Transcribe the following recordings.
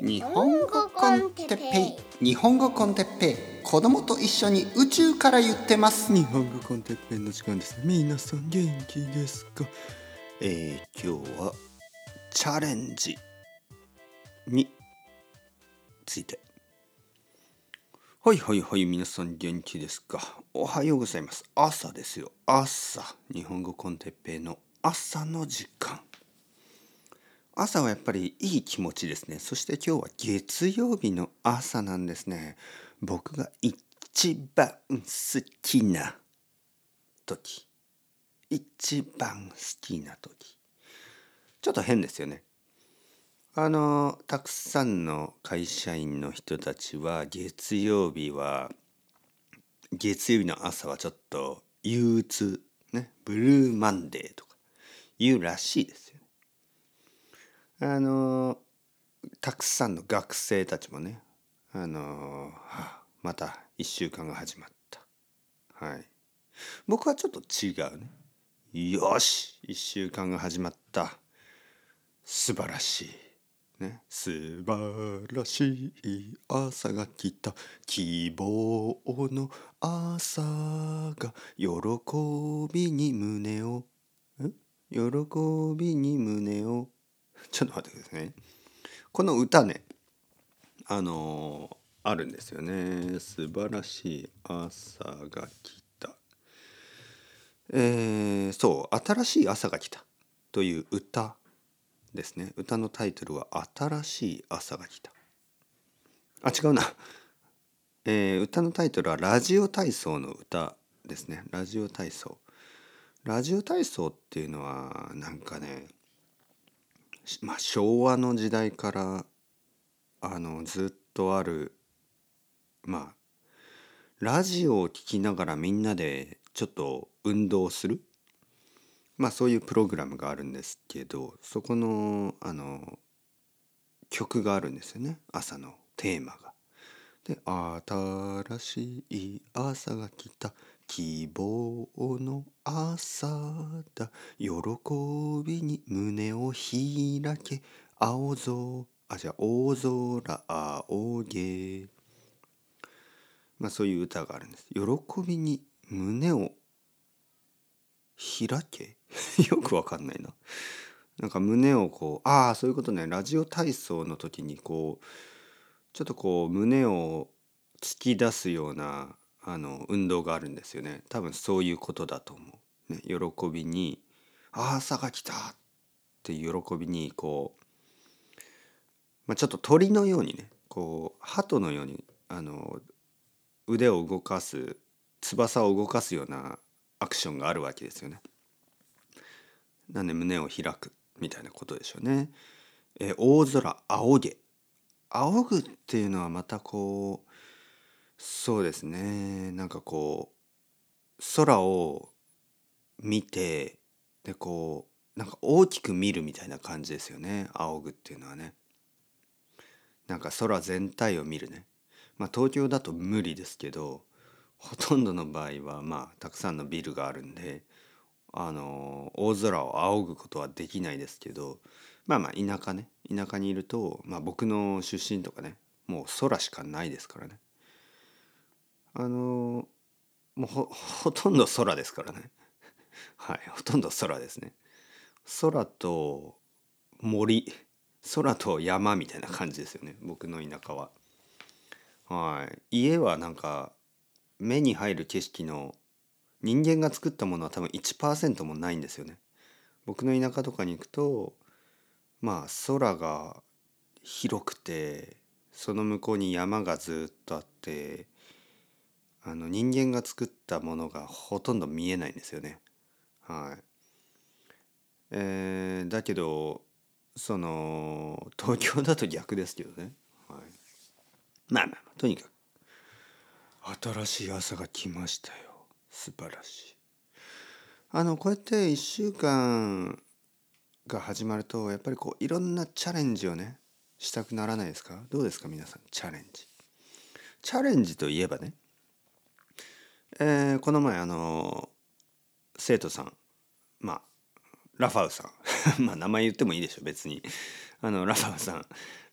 日本語コンテッペイ。日本語コンテッペイ。子供と一緒に宇宙から言ってます。日本語コンテッペイの時間です。皆さん元気ですか？えー、今日はチャレンジについて。はいはいはい皆さん元気ですか？おはようございます。朝ですよ。朝。日本語コンテッペイの朝の時間。朝はやっぱりいい気持ちですね。そして今日は月曜日の朝なんですね。僕が一番好きな時。一番好きな時。ちょっと変ですよね。あのたくさんの会社員の人たちは月曜日は月曜日の朝はちょっと憂鬱ねブルーマンデーとか言うらしいですよ。あのたくさんの学生たちもねあの、また1週間が始まった。はい。僕はちょっと違うね。よし1週間が始まった。素晴らしい。ね。素晴らしい朝が来た。希望の朝が喜びに胸を喜びに胸を ちょっと待ってくださいね。この歌ね、あのー、あるんですよね。素晴らしい朝が来た。えー、そう、新しい朝が来たという歌ですね。歌のタイトルは新しい朝が来た。あ、違うな。えー、歌のタイトルはラジオ体操の歌ですね。ラジオ体操。ラジオ体操っていうのはなんかねまあ、昭和の時代からあのずっとあるまあラジオを聴きながらみんなでちょっと運動する。まあそういうプログラムがあるんですけどそこのあの曲があるんですよね。朝のテーマが。で「新しい朝が来た。希望の朝だ。喜びに胸を開け。青空あじゃあ大空青げ。まあそういう歌があるんです。喜びに胸を開け。よくわかんないな。なんか胸をこうああそういうことね。ラジオ体操の時にこうちょっとこう胸を突き出すようなあの運動があるんですよね多分そういうことだと思う、ね、喜びに「ああ朝が来た!」っていう喜びにこう、まあ、ちょっと鳥のようにねこう鳩のようにあの腕を動かす翼を動かすようなアクションがあるわけですよね。なんで胸を開くみたいなことでしょうね。え大空仰げ仰ぐっていうのはまたこうそうですね。なんかこう空を見てでこうなんか大きく見るみたいな感じですよね。仰ぐっていうのはね。なんか空全体を見るね。まあ東京だと無理ですけどほとんどの場合はまあたくさんのビルがあるんであの大空を仰ぐことはできないですけどまあまあ田舎ね。田舎にいると、まあ、僕の出身とかねもう空しかないですからね。あのもうほとんど空ですからね。はいほとんど空ですね。空と森空と山みたいな感じですよね僕の田舎は。はい家はなんか目に入る景色の人間が作ったものは多分1%もないんですよね。僕の田舎とかに行くとまあ空が広くてその向こうに山がずっとあってあの人間が作ったものがほとんど見えないんですよね。はい。えー、だけどその東京だと逆ですけどね。はい、まあまあとにかく新しい朝が来ましたよ。素晴らしい。あのこうやって1週間が始まるとやっぱりこういろんなチャレンジをねしたくならないですか？どうですか皆さんチャレンジ。チャレンジといえばねえー、この前あの生徒さんまあラファウさん。まあ名前言ってもいいでしょ別に。あのラファウさん。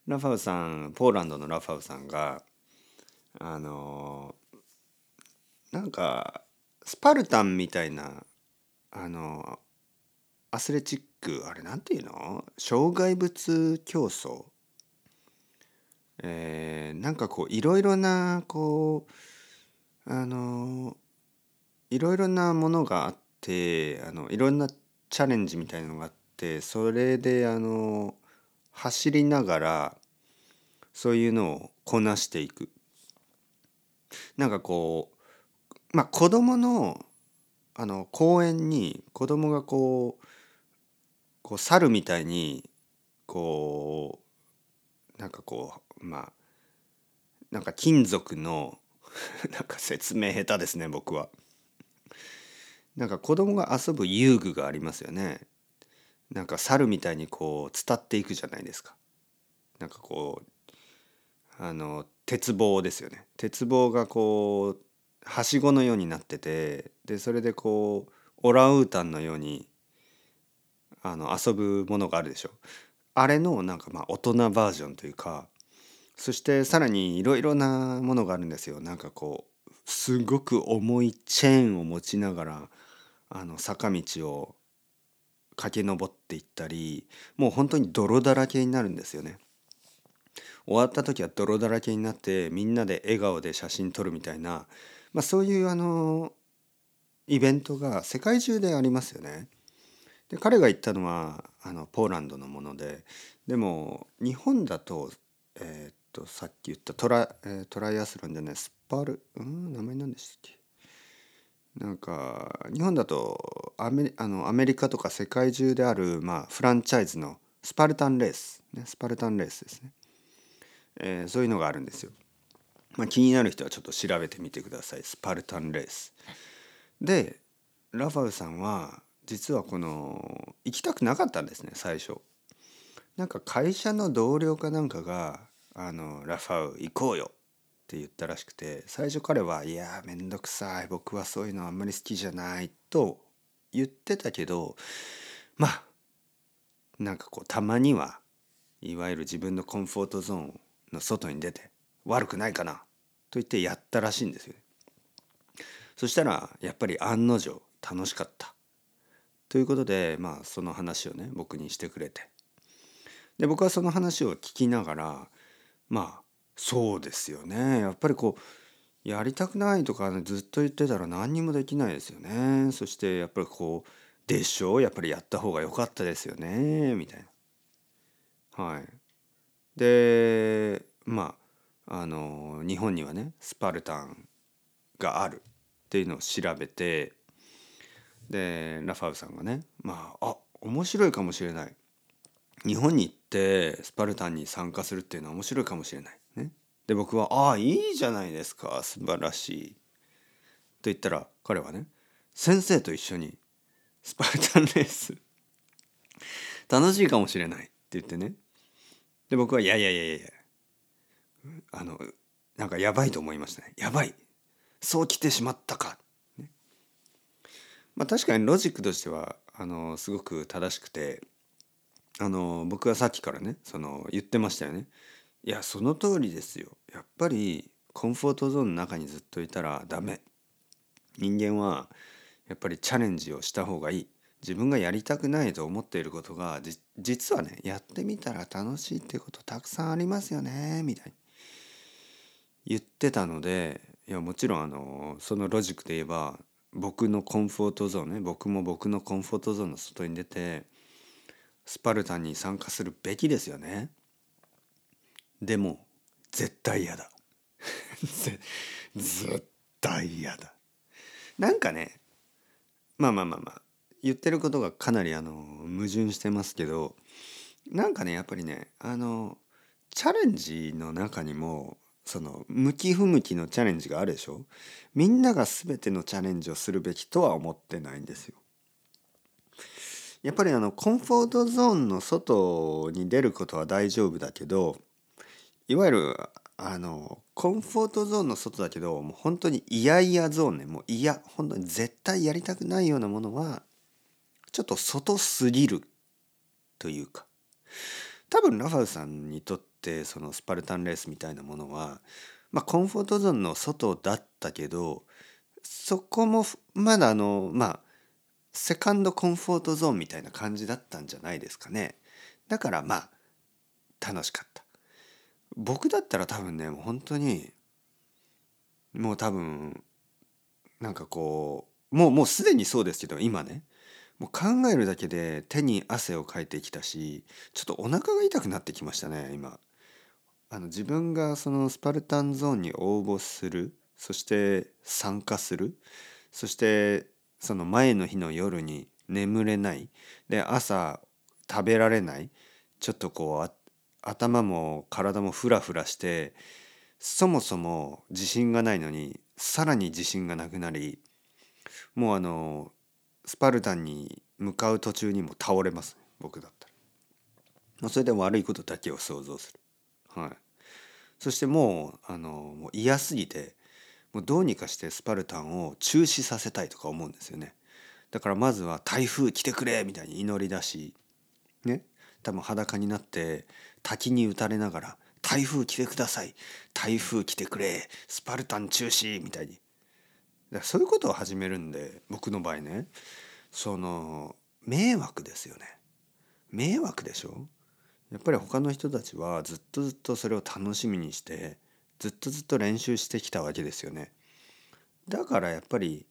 ラファウさんポーランドのラファウさんがあのなんかスパルタンみたいなあのアスレチックあれなんていうの？障害物競争。えー、なんかこういろいろなこうあのいろいろなものがあってあのいろんなチャレンジみたいなのがあってそれであの走りながらそういうのをこなしていく。なんかこうまあ子供のあの公園に子供がこうこう猿みたいにこうなんかこうまあなんか金属の なんか説明下手ですね僕は。なんか子供が遊ぶ遊具がありますよね。なんか猿みたいにこう伝っていくじゃないですか。なんかこうあの鉄棒ですよね。鉄棒がこうはしごのようになっててでそれでこうオランウータンのようにあの遊ぶものがあるでしょ。あれのなんかまあ大人バージョンというかそしてさらにいろいろなものがあるんですよ。なんかこうすごく重いチェーンを持ちながらあの坂道を駆け上っていったりもう本当に泥だらけになるんですよね。終わった時は泥だらけになってみんなで笑顔で写真撮るみたいな、まあ、そういうあのイベントが世界中でありますよね。で彼が言ったのはあのポーランドのものででも日本だと,、えー、っとさっき言ったトラ,、えー、トライアスロンじゃないスパルん名前何でしたっけ？なんか日本だとアメあのアメリカとか世界中である、まあ、フランチャイズのスパルタンレース、ね、スパルタンレースですね、えー、そういうのがあるんですよ。まあ、気になる人はちょっと調べてみてくださいスパルタンレース。でラファウさんは実はこの行きたくなかったんですね最初。なんか会社の同僚かなんかが「あのラファウ行こうよ」って言ったらしくて最初彼は「いやめんどくさい僕はそういうのあんまり好きじゃない」と言ってたけどまあなんかこうたまにはいわゆる自分のコンフォートゾーンの外に出て悪くないかなと言ってやったらしいんですよ。そしたらやっぱり案の定楽しかったということでまあその話をね僕にしてくれてで僕はその話を聞きながらまあそうですよね。やっぱりこうやりたくないとか、ね、ずっと言ってたら何にもできないですよね。そしてやっぱりこうでしょ？うやっぱりやった方が良かったですよね。みたいな。はい。でまああの日本にはねスパルタンがあるっていうのを調べてでラファウさんがねまああ面白いかもしれない。日本に行ってスパルタンに参加するっていうのは面白いかもしれない。ね、で僕は「ああいいじゃないですか素晴らしい」と言ったら彼はね先生と一緒にスパルタンレース楽しいかもしれないって言ってね。で僕は「いやいやいやいやあのなんかやばいと思いましたねやばいそう来てしまったか」ね、まあ確かにロジックとしてはあのすごく正しくてあの僕はさっきからねその言ってましたよね。いやその通りですよ。やっぱりコンフォートゾーンの中にずっといたらダメ。人間はやっぱりチャレンジをした方がいい。自分がやりたくないと思っていることが実はねやってみたら楽しいっていうことたくさんありますよねみたいに言ってたのでいやもちろんあのそのロジックで言えば僕のコンフォートゾーンね僕も僕のコンフォートゾーンの外に出てスパルタに参加するべきですよね。でも絶対嫌だ 絶対嫌だ。なんかねまあまあまあまあ言ってることがかなりあの矛盾してますけどなんかねやっぱりねあのチャレンジの中にもその向き不向きのチャレンジがあるでしょ？みんなが全てのチャレンジをするべきとは思ってないんですよ。やっぱりあのコンフォートゾーンの外に出ることは大丈夫だけどいわゆるあのコンフォートゾーンの外だけどもう本当に嫌々ゾーンね。もう嫌。本当に絶対やりたくないようなものはちょっと外すぎるというか。多分ラファウさんにとっってそのスパルタンレースみたいなものはまあコンフォートゾーンの外だったけどそこもまだあのまあセカンドコンフォートゾーンみたいな感じだったんじゃないですかね。だからまあ楽しかった。僕だったら多分ねもう本当にもう多分なんかこうもうもうすでにそうですけど今ねもう考えるだけで手に汗をかいてきたしちょっとお腹が痛くなってきましたね今。あの自分がそのスパルタンゾーンに応募するそして参加するそしてその前の日の夜に眠れない。で朝食べられない。ちょっとこう頭も体もフラフラしてそもそも自信がないのにさらに自信がなくなりもうあのスパルタンに向かう途中にも倒れます。僕だったら。それで悪いことだけを想像する。はい。そしてもうあのもう嫌すぎてもうどうにかしてスパルタンを中止させたいとか思うんですよね。だからまずは台風来てくれみたいに祈り出しね。多分裸になって滝に打たれながら「台風来てください台風来てくれスパルタン中止」みたいに。だからそういうことを始めるんで僕の場合ねその迷惑ですよね。迷惑でしょ？やっぱり他の人たちはずっとずっとそれを楽しみにしてずっとずっと練習してきたわけですよね。だからやっぱり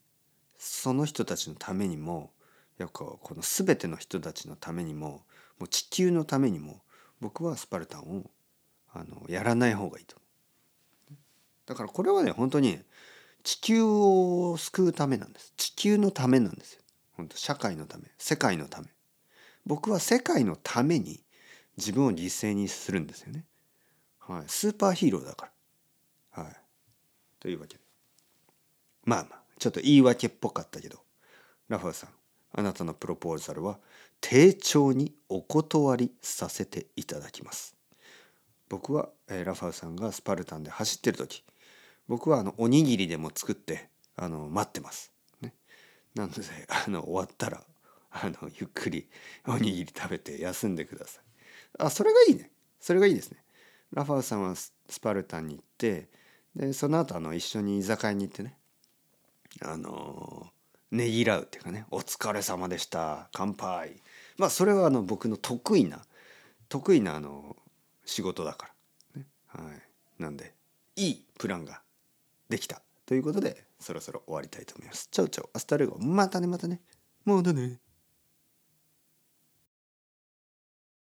その人たちのためにもやっぱこの全ての人たちのためにももう地球のためにも僕はスパルタンをあのやらない方がいいと。だからこれはね本当に地球を救うためなんです。地球のためなんですよ。本当社会のため世界のため。僕は世界のために自分を犠牲にするんですよね。はい。スーパーヒーローだから。というわけでまあまあちょっと言い訳っぽかったけどラファーさんあなたのプロポーザルは丁重にお断りさせていただきます僕は、えー、ラファーさんがスパルタンで走ってる時僕はあのおにぎりでも作ってあの待ってます。ね、なのであの終わったらあのゆっくりおにぎり食べて休んでください。あそれがいいね。それがいいですね。ラファウさんはスパルタンに行ってでその後あの一緒に居酒屋に行ってねあのねぎらうっていうかね「お疲れ様でした乾杯」まあそれはあの僕の得意な得意なあの仕事だから、ね、はい。なんでいいプランができたということでそろそろ終わりたいと思います。チャウチャウアスタルゴ。またねまたね。もうだね。